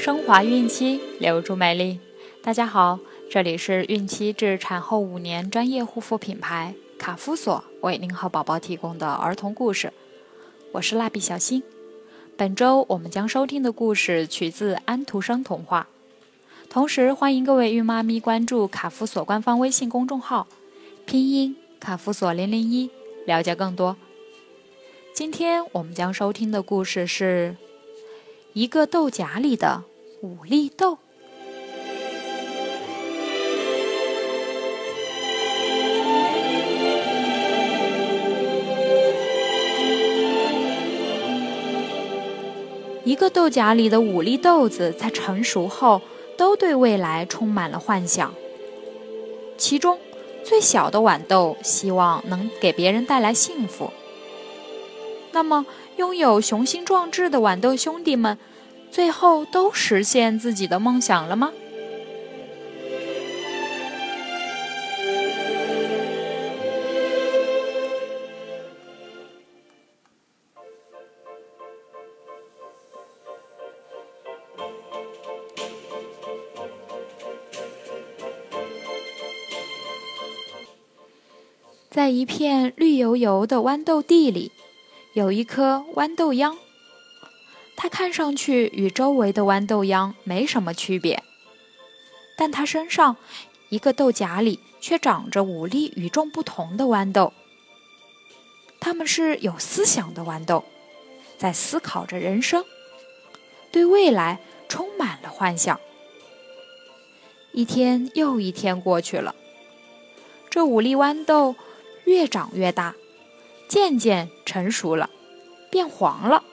升华孕期，留住美丽。大家好，这里是孕期至产后五年专业护肤品牌卡夫索为您和宝宝提供的儿童故事。我是蜡笔小新。本周我们将收听的故事取自安徒生童话。同时，欢迎各位孕妈咪关注卡夫索官方微信公众号，拼音卡夫索零零一，了解更多。今天我们将收听的故事是一个豆荚里的五粒豆。一个豆荚里的五粒豆子在成熟后，都对未来充满了幻想。其中，最小的豌豆希望能给别人带来幸福。那么，拥有雄心壮志的豌豆兄弟们，最后都实现自己的梦想了吗？在一片绿油油的豌豆地里。有一颗豌豆秧，它看上去与周围的豌豆秧没什么区别，但它身上一个豆荚里却长着五粒与众不同的豌豆。它们是有思想的豌豆，在思考着人生，对未来充满了幻想。一天又一天过去了，这五粒豌豆越长越大。渐渐成熟了，变黄了。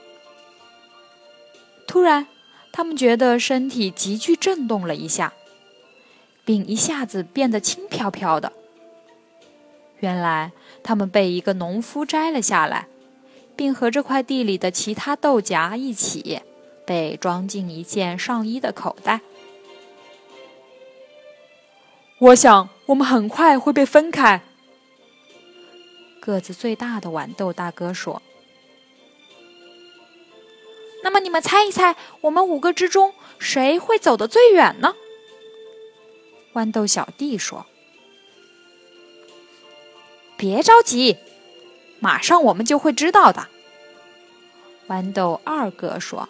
突然，他们觉得身体急剧震动了一下，并一下子变得轻飘飘的。原来，他们被一个农夫摘了下来，并和这块地里的其他豆荚一起被装进一件上衣的口袋。我想，我们很快会被分开。个子最大的豌豆大哥说：“那么你们猜一猜，我们五个之中谁会走得最远呢？”豌豆小弟说：“别着急，马上我们就会知道的。”豌豆二哥说：“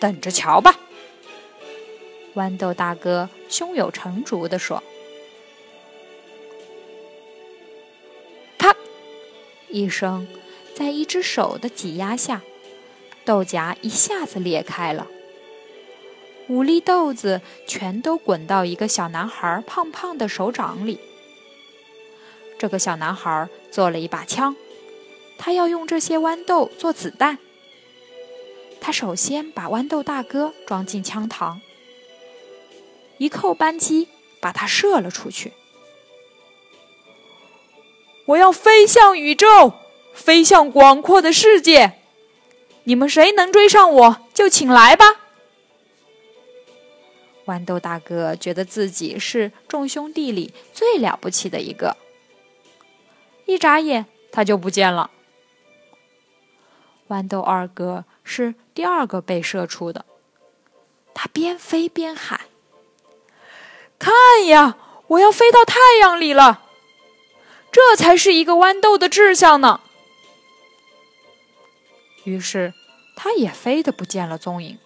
等着瞧吧。”豌豆大哥胸有成竹地说。啪一声，在一只手的挤压下，豆荚一下子裂开了，五粒豆子全都滚到一个小男孩胖胖的手掌里。这个小男孩做了一把枪，他要用这些豌豆做子弹。他首先把豌豆大哥装进枪膛，一扣扳机，把它射了出去。我要飞向宇宙，飞向广阔的世界。你们谁能追上我，就请来吧。豌豆大哥觉得自己是众兄弟里最了不起的一个。一眨眼，他就不见了。豌豆二哥是第二个被射出的，他边飞边喊：“看呀，我要飞到太阳里了！”这才是一个豌豆的志向呢。于是，它也飞得不见了踪影。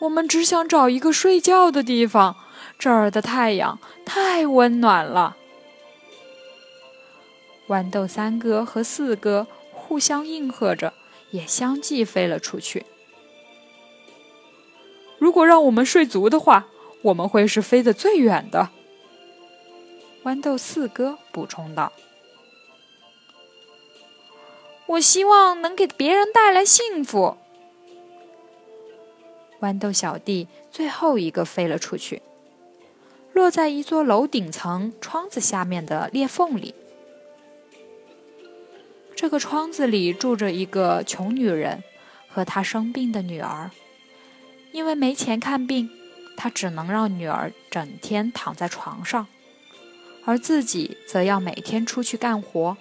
我们只想找一个睡觉的地方，这儿的太阳太温暖了。豌豆三哥和四哥互相应和着，也相继飞了出去。如果让我们睡足的话，我们会是飞得最远的。豌豆四哥补充道：“我希望能给别人带来幸福。”豌豆小弟最后一个飞了出去，落在一座楼顶层窗子下面的裂缝里。这个窗子里住着一个穷女人和她生病的女儿，因为没钱看病，她只能让女儿整天躺在床上。而自己则要每天出去干活，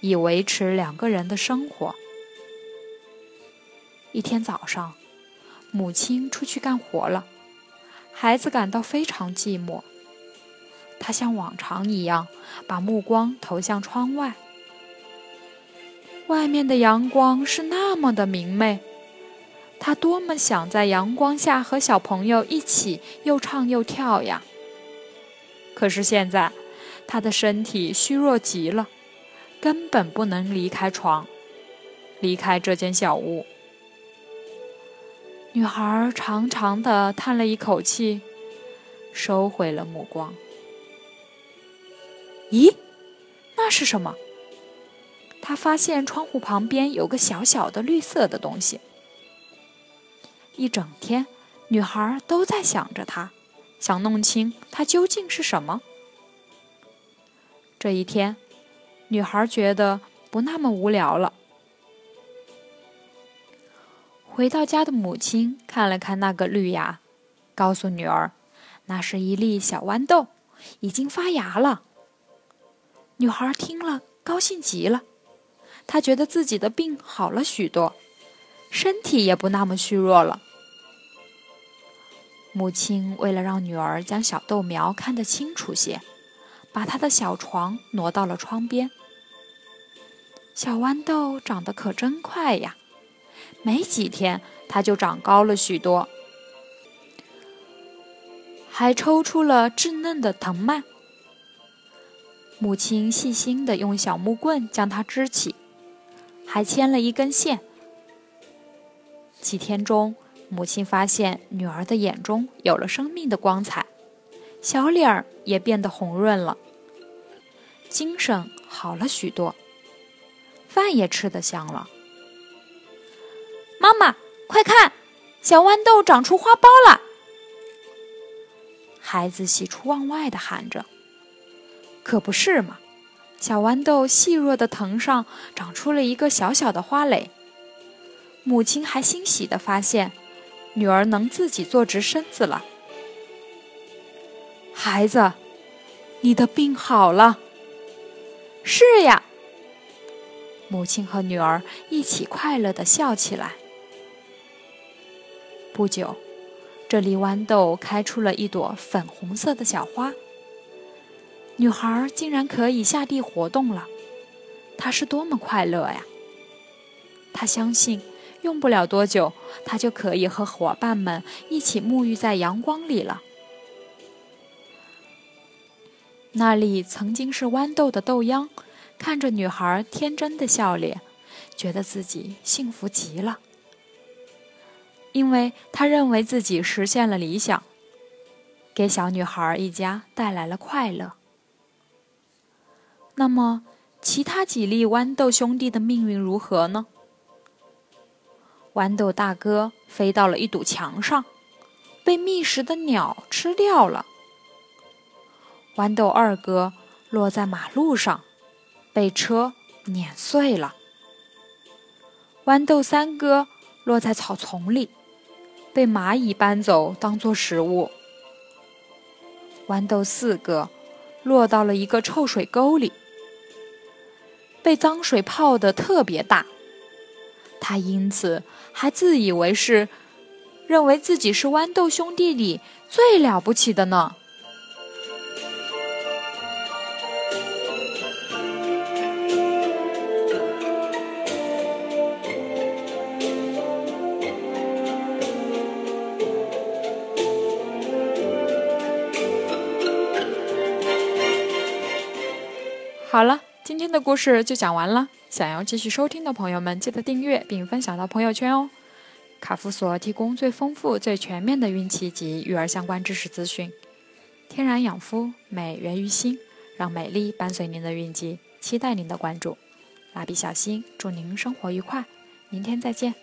以维持两个人的生活。一天早上，母亲出去干活了，孩子感到非常寂寞。他像往常一样，把目光投向窗外。外面的阳光是那么的明媚，他多么想在阳光下和小朋友一起又唱又跳呀！可是现在，他的身体虚弱极了，根本不能离开床，离开这间小屋。女孩长长的叹了一口气，收回了目光。咦，那是什么？她发现窗户旁边有个小小的绿色的东西。一整天，女孩都在想着它，想弄清它究竟是什么。这一天，女孩觉得不那么无聊了。回到家的母亲看了看那个绿芽，告诉女儿，那是一粒小豌豆，已经发芽了。女孩听了，高兴极了，她觉得自己的病好了许多，身体也不那么虚弱了。母亲为了让女儿将小豆苗看得清楚些，把他的小床挪到了窗边。小豌豆长得可真快呀！没几天，它就长高了许多，还抽出了稚嫩的藤蔓。母亲细心地用小木棍将它支起，还牵了一根线。几天中，母亲发现女儿的眼中有了生命的光彩，小脸儿也变得红润了，精神好了许多，饭也吃得香了。妈妈，快看，小豌豆长出花苞了！孩子喜出望外的喊着：“可不是嘛！”小豌豆细弱的藤上长出了一个小小的花蕾。母亲还欣喜的发现，女儿能自己坐直身子了。孩子，你的病好了。是呀。母亲和女儿一起快乐的笑起来。不久，这粒豌豆开出了一朵粉红色的小花。女孩竟然可以下地活动了，她是多么快乐呀！她相信，用不了多久，她就可以和伙伴们一起沐浴在阳光里了。那里曾经是豌豆的豆秧，看着女孩天真的笑脸，觉得自己幸福极了。因为他认为自己实现了理想，给小女孩一家带来了快乐。那么，其他几粒豌豆兄弟的命运如何呢？豌豆大哥飞到了一堵墙上，被觅食的鸟吃掉了。豌豆二哥落在马路上，被车碾碎了。豌豆三哥落在草丛里。被蚂蚁搬走当做食物。豌豆四哥落到了一个臭水沟里，被脏水泡得特别大。他因此还自以为是，认为自己是豌豆兄弟里最了不起的呢。好了，今天的故事就讲完了。想要继续收听的朋友们，记得订阅并分享到朋友圈哦。卡夫所提供最丰富、最全面的孕期及育儿相关知识资讯。天然养肤，美源于心，让美丽伴随您的孕期，期待您的关注。蜡笔小新，祝您生活愉快，明天再见。